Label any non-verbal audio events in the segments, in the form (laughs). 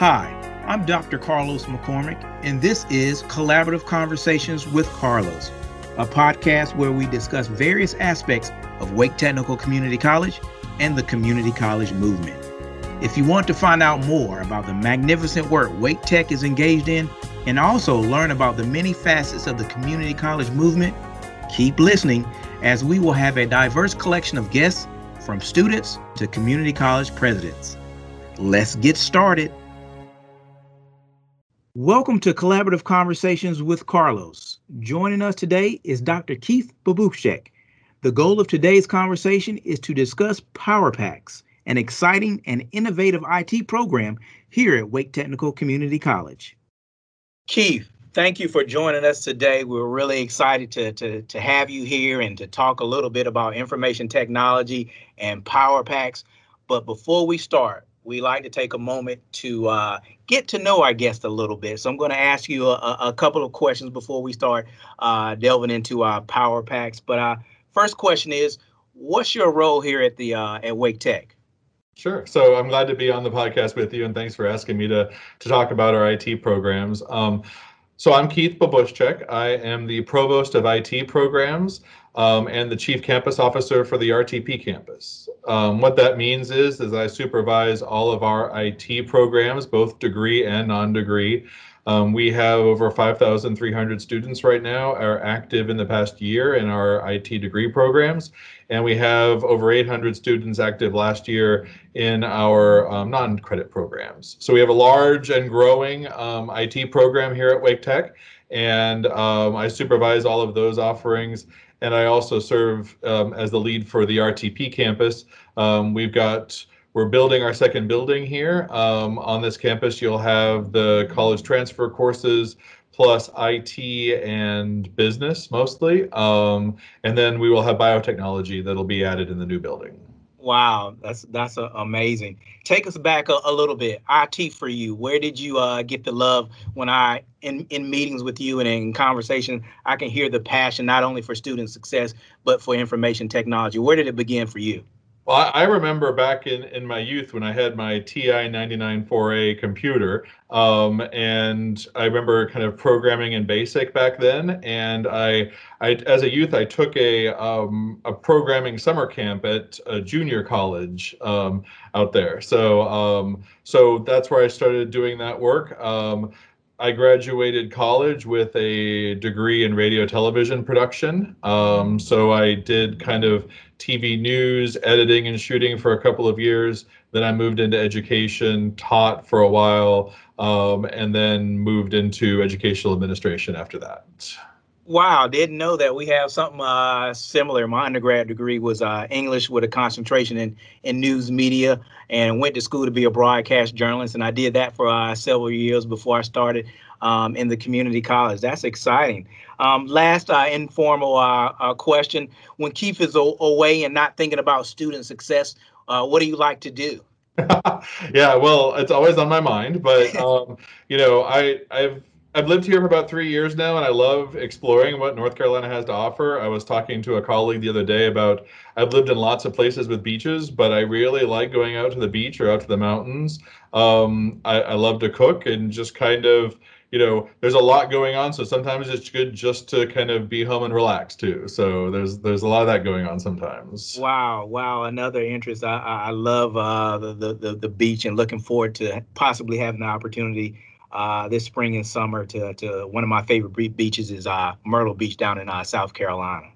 Hi, I'm Dr. Carlos McCormick, and this is Collaborative Conversations with Carlos, a podcast where we discuss various aspects of Wake Technical Community College and the community college movement. If you want to find out more about the magnificent work Wake Tech is engaged in and also learn about the many facets of the community college movement, keep listening as we will have a diverse collection of guests from students to community college presidents. Let's get started. Welcome to Collaborative Conversations with Carlos. Joining us today is Dr. Keith Babuchek. The goal of today's conversation is to discuss Power Packs, an exciting and innovative IT program here at Wake Technical Community College. Keith, thank you for joining us today. We're really excited to, to, to have you here and to talk a little bit about information technology and Power Packs. But before we start, we like to take a moment to uh, get to know our guest a little bit. So I'm going to ask you a, a, couple of questions before we start uh, delving into our Power Packs. But uh, first question is, what's your role here at the uh, at Wake Tech? Sure. So I'm glad to be on the podcast with you, and thanks for asking me to to talk about our IT programs. Um, so I'm Keith Babushek. I am the provost of IT programs um, and the chief campus officer for the RTP campus. Um, what that means is, is I supervise all of our IT programs, both degree and non-degree. Um, we have over 5,300 students right now are active in the past year in our IT degree programs, and we have over 800 students active last year in our um, non-credit programs. So we have a large and growing um, IT program here at Wake Tech, and um, I supervise all of those offerings and I also serve um, as the lead for the RTP campus. Um, we've got we're building our second building here. Um, on this campus, you'll have the college transfer courses plus IT and business mostly, um, and then we will have biotechnology that'll be added in the new building. Wow, that's that's uh, amazing. Take us back a, a, little bit. IT for you. Where did you uh, get the love? When I in in meetings with you and in conversation, I can hear the passion not only for student success but for information technology. Where did it begin for you? Well, I remember back in, in my youth when I had my TI 994A computer, um, and I remember kind of programming in BASIC back then. And I, I as a youth, I took a um, a programming summer camp at a junior college um, out there. So um, so that's where I started doing that work. Um, I graduated college with a degree in radio television production. Um, so I did kind of TV news, editing, and shooting for a couple of years. Then I moved into education, taught for a while, um, and then moved into educational administration after that. Wow, didn't know that we have something uh, similar. My undergrad degree was uh, English with a concentration in, in news media and went to school to be a broadcast journalist. And I did that for uh, several years before I started um, in the community college. That's exciting. Um, last uh, informal uh, uh, question When Keith is away and not thinking about student success, what do you like to do? (laughs) yeah, well, it's always on my mind, but (laughs) um, you know, I I've I've lived here for about three years now, and I love exploring what North Carolina has to offer. I was talking to a colleague the other day about I've lived in lots of places with beaches, but I really like going out to the beach or out to the mountains. Um, I, I love to cook and just kind of, you know, there's a lot going on. So sometimes it's good just to kind of be home and relax too. So there's there's a lot of that going on sometimes. Wow, wow, another interest. I I love uh, the, the the beach and looking forward to possibly having the opportunity uh, this spring and summer to, to one of my favorite beaches is uh, Myrtle Beach down in uh, South Carolina.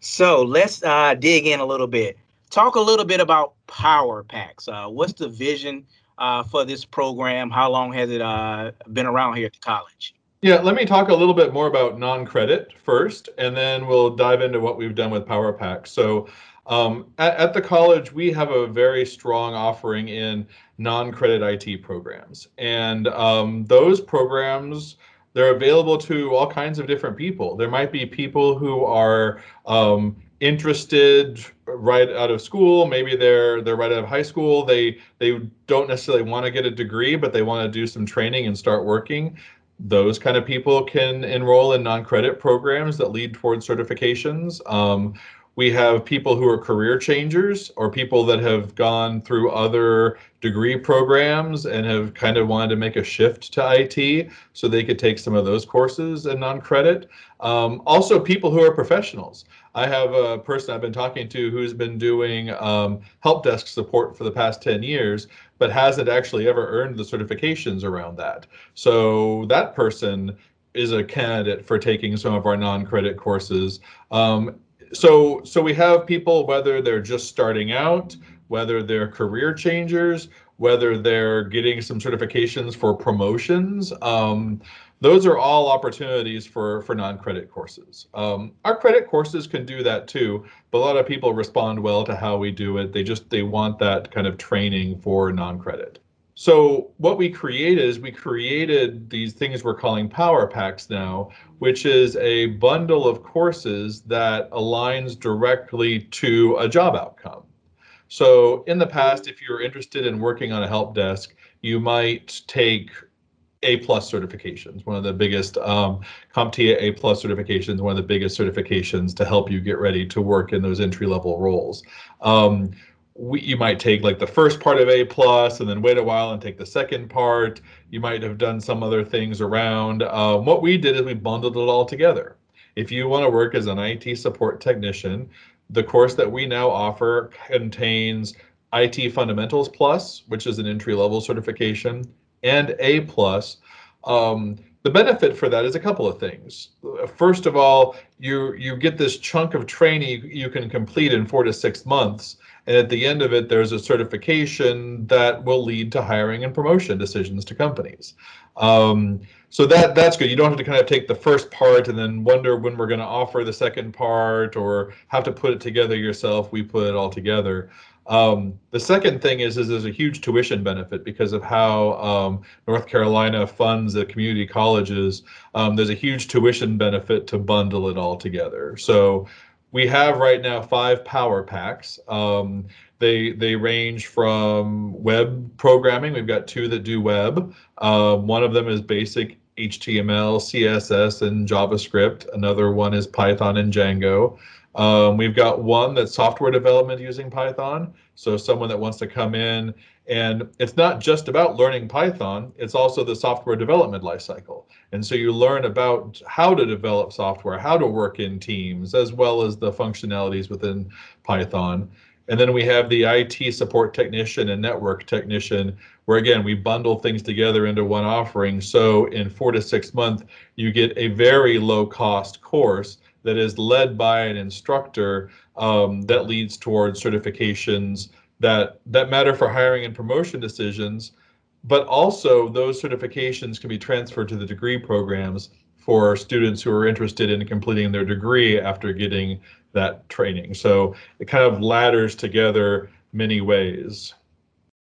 So let's uh, dig in a little bit. Talk a little bit about Power Packs. Uh, what's the vision uh, for this program? How long has it uh, been around here at the college? Yeah, let me talk a little bit more about non-credit first, and then we'll dive into what we've done with Power Packs. So um, at, at, the college, we have a very strong offering in non-credit IT programs, and um, those programs they're available to all kinds of different people. There might be people who are um, interested right out of school. Maybe they're they're right out of high school. They they don't necessarily want to get a degree, but they want to do some training and start working those kind of people can enroll in non-credit programs that lead towards certifications. Um, we have people who are career changers or people that have gone through other degree programs and have kind of wanted to make a shift to IT so they could take some of those courses and non-credit. Um, also, people who are professionals. I have a person I've been talking to who's been doing um, help desk support for the past 10 years, but hasn't actually ever earned the certifications around that. So that person is a candidate for taking some of our non-credit courses. Um, so so we have people whether they're just starting out whether they're career changers whether they're getting some certifications for promotions um, those are all opportunities for for non-credit courses. Um, our credit courses can do that too but a lot of people respond well to how we do it. They just they want that kind of training for non-credit so what we created is we created these things we're calling power packs now, which is a bundle of courses that aligns directly to a job outcome. So in the past, if you're interested in working on a help desk, you might take A plus certifications, one of the biggest um, CompTIA A plus certifications, one of the biggest certifications to help you get ready to work in those entry level roles. Um, we, you might take like the first part of A plus and then wait a while and take the second part. You might have done some other things around. Um, what we did is we bundled it all together. If you want to work as an IT support technician, the course that we now offer contains IT Fundamentals Plus, which is an entry level certification, and A plus. Um, the benefit for that is a couple of things. First of all, you you get this chunk of training you can complete in four to six months and at the end of it, there's a certification that will lead to hiring and promotion decisions to companies. Um, so that that's good. You don't have to kind of take the first part and then wonder when we're going to offer the second part or have to put it together yourself. We put it all together. Um, the second thing is, is there's a huge tuition benefit because of how um, North Carolina funds the community colleges. Um, there's a huge tuition benefit to bundle it all together. So we have right now five power packs. Um, they they range from web programming. We've got two that do web. Uh, one of them is basic HTML, CSS, and JavaScript. Another one is Python and Django. Um, we've got one that's software development using Python. So someone that wants to come in and it's not just about learning Python, it's also the software development lifecycle. And so you learn about how to develop software, how to work in teams, as well as the functionalities within Python. And then we have the IT support technician and network technician, where again, we bundle things together into one offering. So in four to six months, you get a very low cost course that is led by an instructor um, that leads towards certifications that that matter for hiring and promotion decisions, but also those certifications can be transferred to the degree programs for students who are interested in completing their degree after getting that training. So it kind of ladders together many ways.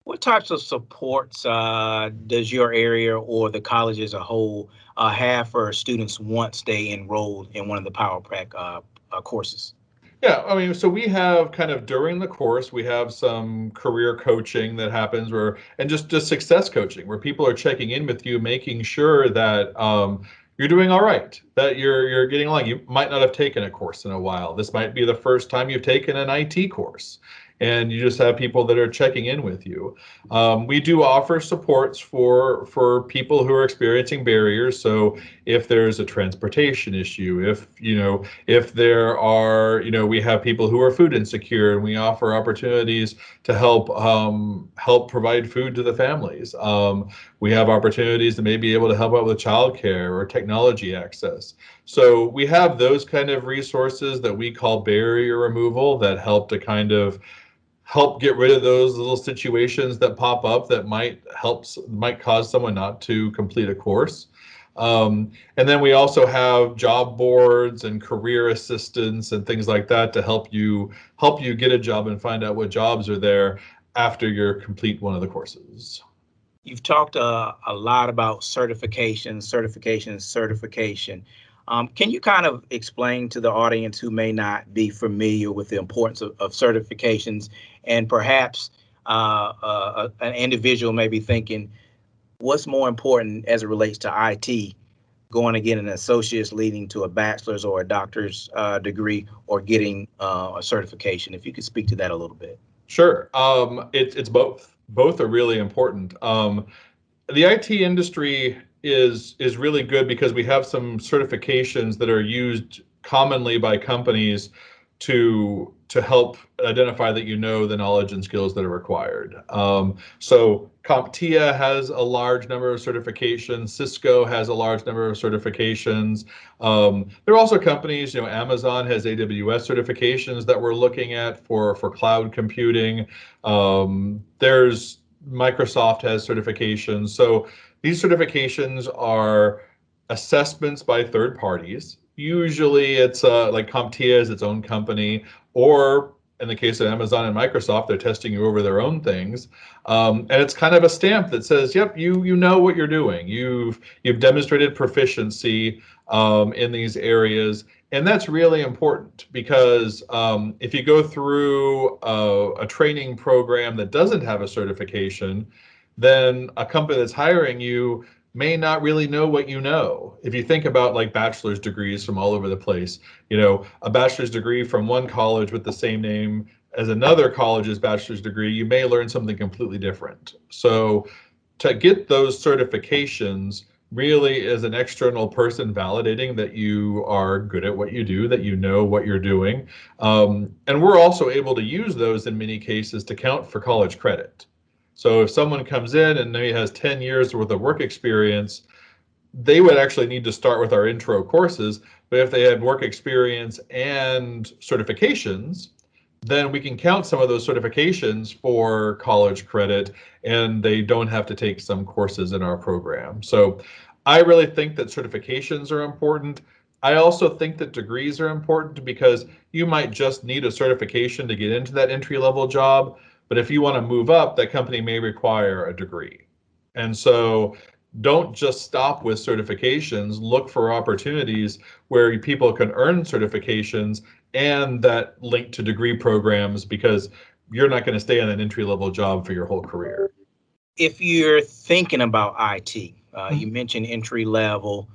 What types of supports uh, does your area or the college as a whole uh, have for students once they enroll in one of the Power Pack uh, uh courses? Yeah, I mean, so we have kind of during the course, we have some career coaching that happens where, and just just success coaching where people are checking in with you, making sure that um, you're doing all right, that you're you're getting along. You might not have taken a course in a while. This might be the first time you've taken an IT course, and you just have people that are checking in with you. Um, we do offer supports for for people who are experiencing barriers. So if there's a transportation issue, if you know if there are you know we have people who are food insecure, and we offer opportunities to help um, help provide food to the families. Um, we have opportunities that may be able to help out with childcare or technology access. So we have those kind of resources that we call barrier removal that help to kind of help get rid of those little situations that pop up that might help might cause someone not to complete a course. Um, and then we also have job boards and career assistance and things like that to help you help you get a job and find out what jobs are there after you complete one of the courses. You've talked uh, a lot about certification, certification, certification. Um, can you kind of explain to the audience who may not be familiar with the importance of, of certifications and perhaps uh, uh, an individual may be thinking, what's more important as it relates to IT, going to get an associate's leading to a bachelor's or a doctor's uh, degree or getting uh, a certification. If you could speak to that a little bit. Sure. Um, it, it's both. Both are really important. Um, the IT industry is is really good because we have some certifications that are used commonly by companies to to help identify that you know the knowledge and skills that are required. Um, so CompTIA has a large number of certifications. Cisco has a large number of certifications. Um, there are also companies, you know, Amazon has AWS certifications that we're looking at for for cloud computing. Um, there's Microsoft has certifications. So these certifications are assessments by third parties usually it's uh, like CompTIA is its own company, or in the case of Amazon and Microsoft, they're testing you over their own things, um, and it's kind of a stamp that says, "Yep, you you know what you're doing. You've you've demonstrated proficiency um, in these areas." And that's really important because um, if you go through a, a training program that doesn't have a certification, then a company that's hiring you may not really know what you know. If you think about like bachelor's degrees from all over the place, you know, a bachelor's degree from one college with the same name as another college's bachelor's degree, you may learn something completely different. So to get those certifications really is an external person validating that you are good at what you do, that you know what you're doing. Um, and we're also able to use those in many cases to count for college credit. So if someone comes in and maybe has 10 years worth of work experience, they would actually need to start with our intro courses. But if they had work experience and certifications, then we can count some of those certifications for college credit and they don't have to take some courses in our program. So I really think that certifications are important. I also think that degrees are important because you might just need a certification to get into that entry level job. But if you want to move up, that company may require a degree. And so don't just stop with certifications, look for opportunities where people can earn certifications and that link to degree programs because you're not going to stay in an entry level job for your whole career. If you're thinking about IT, uh, mm-hmm. you mentioned entry level.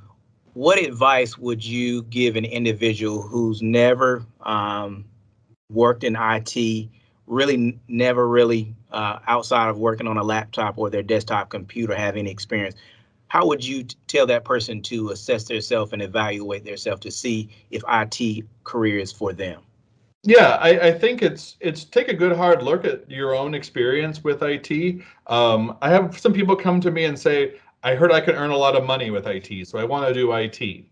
What advice would you give an individual who's never um, worked in IT really never really uh, outside of working on a laptop or their desktop computer have any experience how would you tell that person to assess themselves and evaluate themselves to see if IT career is for them? Yeah, I, I, think it's it's take a good hard look at your own experience with IT. Um, I have some people come to me and say, "I heard I can earn a lot of money with IT, so I want to do IT."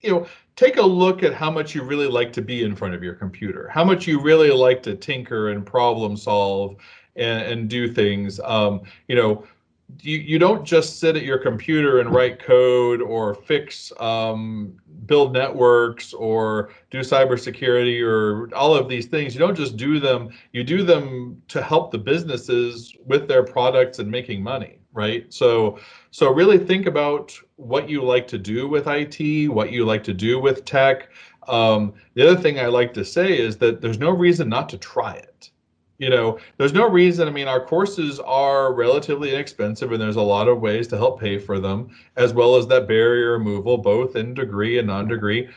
You know, take a look at how much you really like to be in front of your computer, how much you really like to tinker and problem solve and, and do things. Um, you know, you, you don't just sit at your computer and write code or fix um, build networks or do cybersecurity or all of these things you don't just do them you do them to help the businesses with their products and making money right? So so really think about what you like to do with it what you like to do with tech. Um, the other thing i like to say is that there's no reason not to try it. You know there's no reason i mean our courses are relatively inexpensive and there's a lot of ways to help pay for them as well as that barrier removal both in degree and non-degree.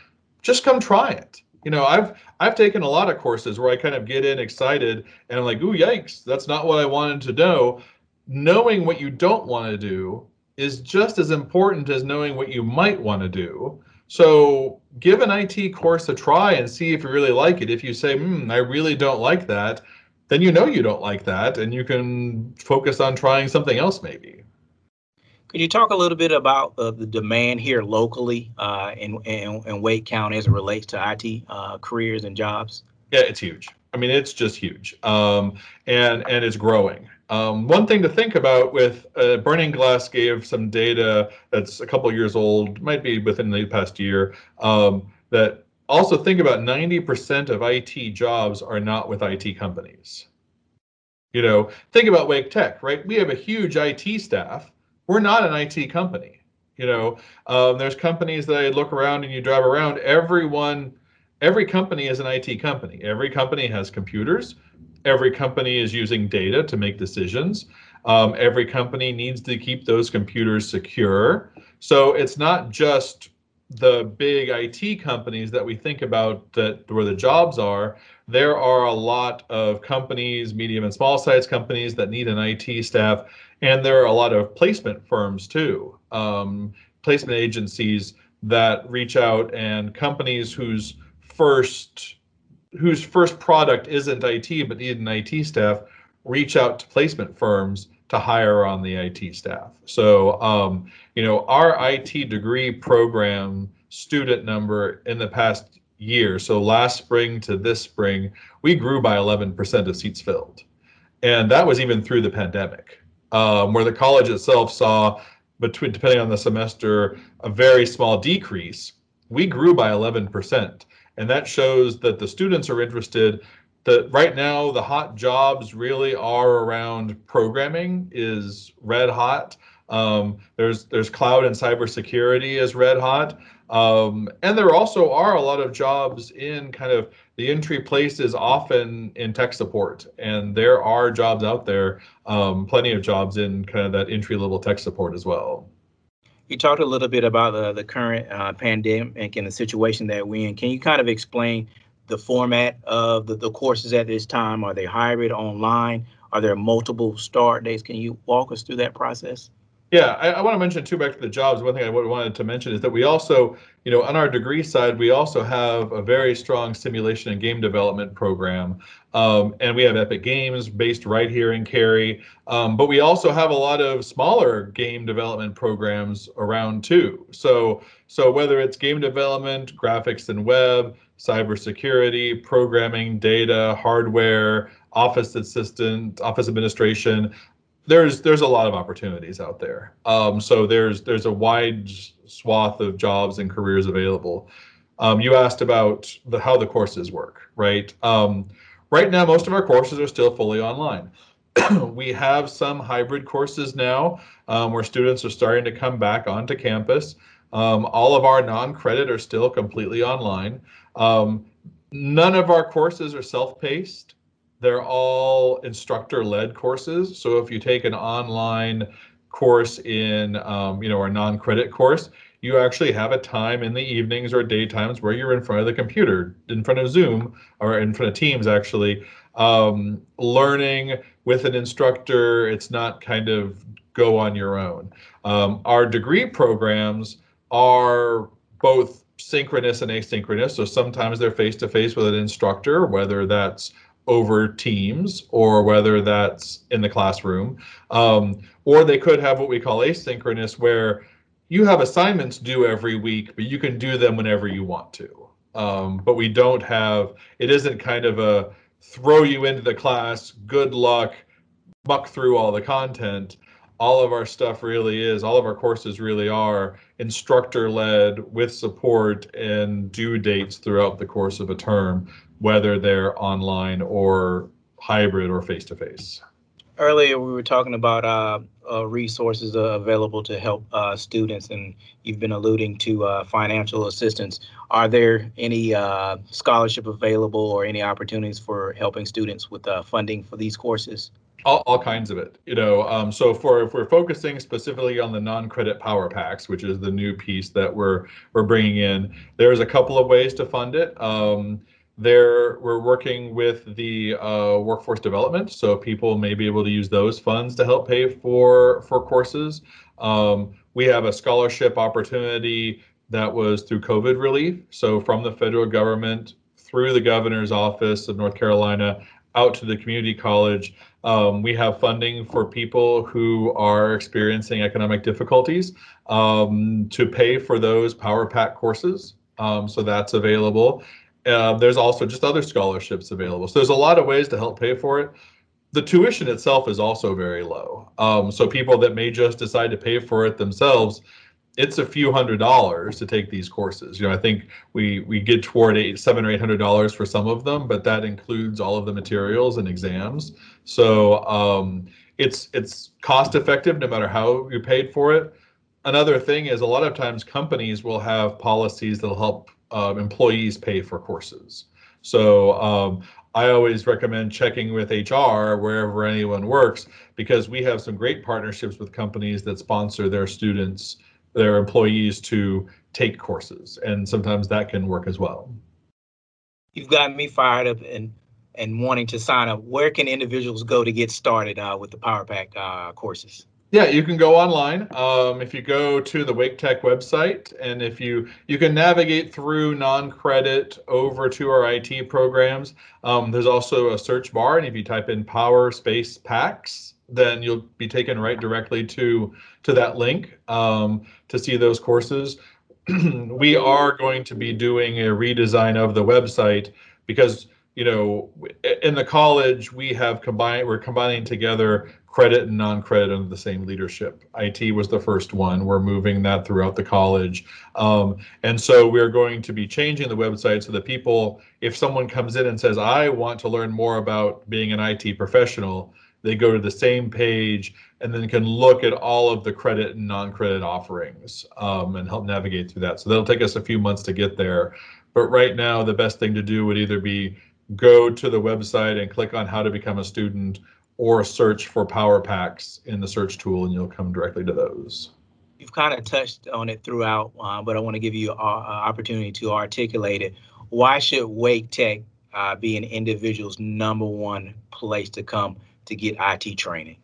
Just come try it. You know i've i've taken a lot of courses where i kind of get in excited and i'm like ooh yikes that's not what i wanted to know knowing what you don't want to do is just as important as knowing what you might want to do so give an IT course a try and see if you really like it. If you say, hmm, I really don't like that, then you know you don't like that and you can focus on trying something else maybe. Could you talk a little bit about uh, the demand here locally uh, in, in, in, Wake County as it relates to IT uh, careers and jobs? Yeah, it's huge. I mean, it's just huge, um, and and it's growing. Um, one thing to think about with uh, Burning Glass gave some data that's a couple years old, might be within the past year, um, that also think about 90% of IT jobs are not with IT companies. You know, think about Wake Tech, right? We have a huge IT staff. We're not an IT company. You know, um, there's companies that I look around and you drive around. Everyone, every company is an IT company. Every company has computers. Every company is using data to make decisions. Um, every company needs to keep those computers secure. So it's not just the big IT companies that we think about that where the jobs are, there are a lot of companies, medium and small size companies that need an IT staff, and there are a lot of placement firms too, um, placement agencies that reach out and companies whose first whose first product isn't IT but need an IT staff reach out to placement firms to hire on the IT staff. So, um, you know, our IT degree program student number in the past year, so last spring to this spring, we grew by 11% of seats filled. And that was even through the pandemic, um, where the college itself saw, between depending on the semester, a very small decrease. We grew by 11%. And that shows that the students are interested that right now the hot jobs really are around programming is red hot. Um, there's there's cloud and cybersecurity is red hot. Um, and there also are a lot of jobs in kind of the entry places often in tech support and there are jobs out there um, plenty of jobs in kind of that entry level tech support as well you talked a little bit about the, the current uh, pandemic and the situation that we're in can you kind of explain the format of the, the courses at this time? Are they hybrid, online? Are there multiple start dates? Can you walk us through that process? Yeah, I, I want to mention too back to the jobs. One thing I wanted to mention is that we also, you know, on our degree side, we also have a very strong simulation and game development program, um, and we have Epic Games based right here in Cary. Um, but we also have a lot of smaller game development programs around too. So, so whether it's game development, graphics and web, cybersecurity, programming, data, hardware, office assistant, office administration. There's there's a lot of opportunities out there. Um, so there's there's a wide swath of jobs and careers available. Um, you asked about the how the courses work, right? Um, right now, most of our courses are still fully online. (clears throat) we have some hybrid courses now um, where students are starting to come back onto campus. Um, all of our non-credit are still completely online. Um, none of our courses are self-paced. They're all instructor-led courses. So if you take an online course in, um, you know, our non-credit course, you actually have a time in the evenings or daytimes where you're in front of the computer, in front of Zoom or in front of Teams, actually, um, learning with an instructor. It's not kind of go on your own. Um, our degree programs are both synchronous and asynchronous. So sometimes they're face to face with an instructor, whether that's over Teams or whether that's in the classroom. Um, or they could have what we call asynchronous, where you have assignments due every week, but you can do them whenever you want to. Um, but we don't have, it isn't kind of a throw you into the class, good luck, muck through all the content all of our stuff really is, all of our courses really are instructor led with support and due dates throughout the course of a term, whether they're online or hybrid or face to face. Earlier, we were talking about uh, uh, resources uh, available to help uh, students, and you've been alluding to uh, financial assistance. Are there any uh, scholarship available or any opportunities for helping students with funding for these courses? All, all kinds of it you know um, so for if we're focusing specifically on the non-credit power packs which is the new piece that we're we're bringing in there's a couple of ways to fund it. Um, there we're working with the uh, workforce development so people may be able to use those funds to help pay for for courses. Um, we have a scholarship opportunity that was through covid relief so from the federal government through the governor's office of north carolina out to the community college um, we have funding for people who are experiencing economic difficulties um, to pay for those Power Pack courses. Um, so that's available. Uh, there's also just other scholarships available. So there's a lot of ways to help pay for it. The tuition itself is also very low. Um, so people that may just decide to pay for it themselves it's a few hundred dollars to take these courses. You know, I think we we get toward eight, seven or eight hundred dollars for some of them, but that includes all of the materials and exams. So um, it's it's cost effective no matter how you paid for it. Another thing is a lot of times companies will have policies that'll help uh, employees pay for courses. So um, I always recommend checking with HR wherever anyone works because we have some great partnerships with companies that sponsor their students, their employees to take courses, and sometimes that can work as well. You've got me fired up and and wanting to sign up. Where can individuals go to get started uh, with the PowerPack uh, courses? Yeah, you can go online. Um, if you go to the Wake Tech website, and if you you can navigate through non-credit over to our IT programs. Um, there's also a search bar, and if you type in Power Space Packs, then you'll be taken right directly to to that link um, to see those courses. (clears throat) we are going to be doing a redesign of the website because you know in the college we have combined we're combining together credit and non-credit under the same leadership. IT was the first one. We're moving that throughout the college. Um, and so we're going to be changing the website so that people, if someone comes in and says, I want to learn more about being an IT professional, they go to the same page and then can look at all of the credit and non-credit offerings um, and help navigate through that. So that'll take us a few months to get there. But right now, the best thing to do would either be go to the website and click on how to become a student or search for power packs in the search tool and you'll come directly to those. You've kind of touched on it throughout, uh, but I want to give you an opportunity to articulate it. Why should Wake Tech uh, be an individual's number one place to come to get IT training?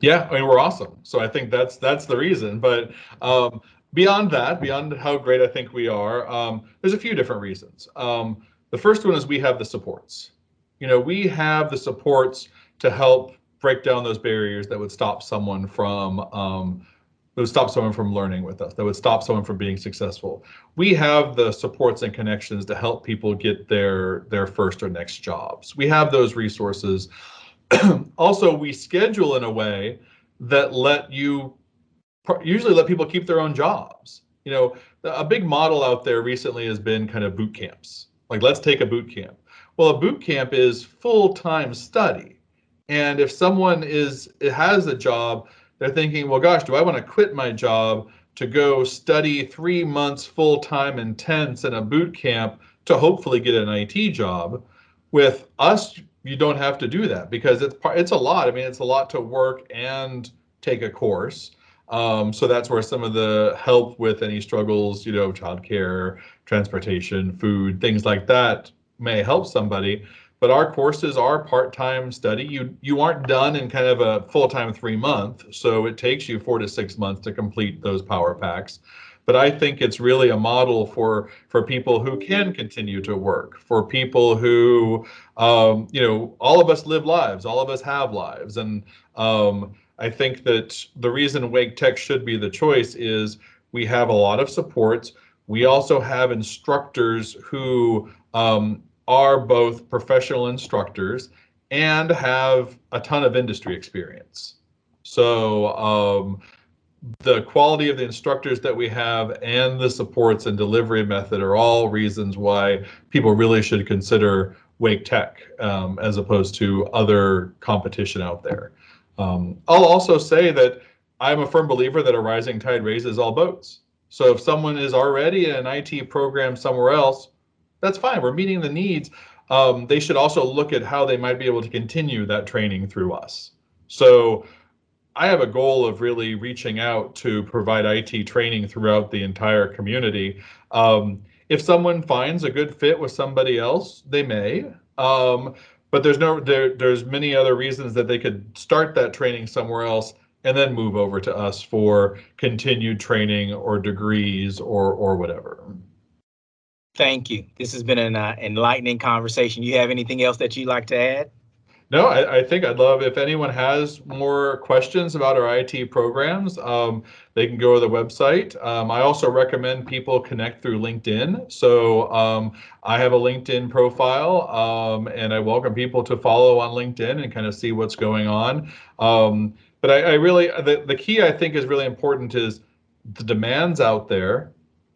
Yeah, I mean we're awesome, so I think that's that's the reason. But um, beyond that, beyond how great I think we are, um, there's a few different reasons. Um, the first one is we have the supports. You know, we have the supports to help break down those barriers that would stop someone from um, that would stop someone from learning with us that would stop someone from being successful we have the supports and connections to help people get their their first or next jobs we have those resources (clears throat) also we schedule in a way that let you usually let people keep their own jobs. You know a big model out there recently has been kind of boot camps. Like let's take a boot camp. Well a boot camp is full-time study. And if someone is has a job, they're thinking, well, gosh, do I want to quit my job to go study three months full time intense in a boot camp to hopefully get an IT job? With us, you don't have to do that because it's it's a lot. I mean, it's a lot to work and take a course. Um, so that's where some of the help with any struggles, you know, childcare, transportation, food, things like that may help somebody but our courses are part-time study. You you aren't done in kind of a full-time three month, so it takes you four to six months to complete those power packs. But I think it's really a model for for people who can continue to work, for people who, um, you know, all of us live lives, all of us have lives, and um, I think that the reason Wake Tech should be the choice is we have a lot of supports. We also have instructors who um, are both professional instructors and have a ton of industry experience. So um, the quality of the instructors that we have and the supports and delivery method are all reasons why people really should consider Wake Tech um, as opposed to other competition out there. Um, I'll also say that I'm a firm believer that a rising tide raises all boats. So if someone is already in an IT program somewhere else, that's fine. We're meeting the needs. Um, they should also look at how they might be able to continue that training through us. So I have a goal of really reaching out to provide IT training throughout the entire community. Um, if someone finds a good fit with somebody else, they may. Um, but there's no there there's many other reasons that they could start that training somewhere else and then move over to us for continued training or degrees or or whatever. Thank you. This has been an uh, enlightening conversation. You have anything else that you'd like to add? No, I, I, think I'd love if anyone has more questions about our IT programs, um, they can go to the website. Um, I also recommend people connect through LinkedIn. So um, I have a LinkedIn profile um, and I welcome people to follow on LinkedIn and kind of see what's going on. Um, but I, I really, the, the key I think is really important is the demands out there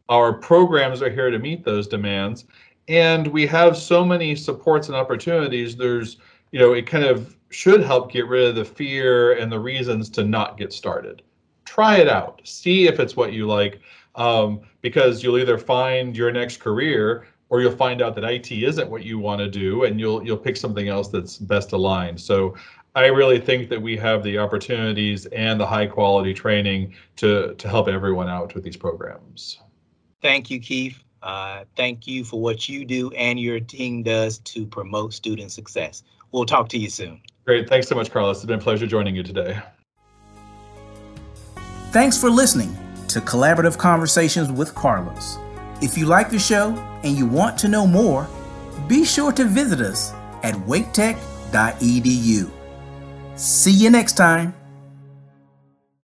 our programs are here to meet those demands. And we have so many supports and opportunities. There's, you know, it kind of should help get rid of the fear and the reasons to not get started. Try it out, see if it's what you like, um, because you'll either find your next career or you'll find out that IT isn't what you want to do, and you'll you'll pick something else that's best aligned. So I really think that we have the opportunities and the high quality training to to help everyone out with these programs. Thank you, Keith. Uh, thank you for what you do and your team does to promote student success. We'll talk to you soon. Great. Thanks so much, Carlos. It's been a pleasure joining you today. Thanks for listening to Collaborative Conversations with Carlos. If you like the show and you want to know more, be sure to visit us at waketech.edu. See you next time.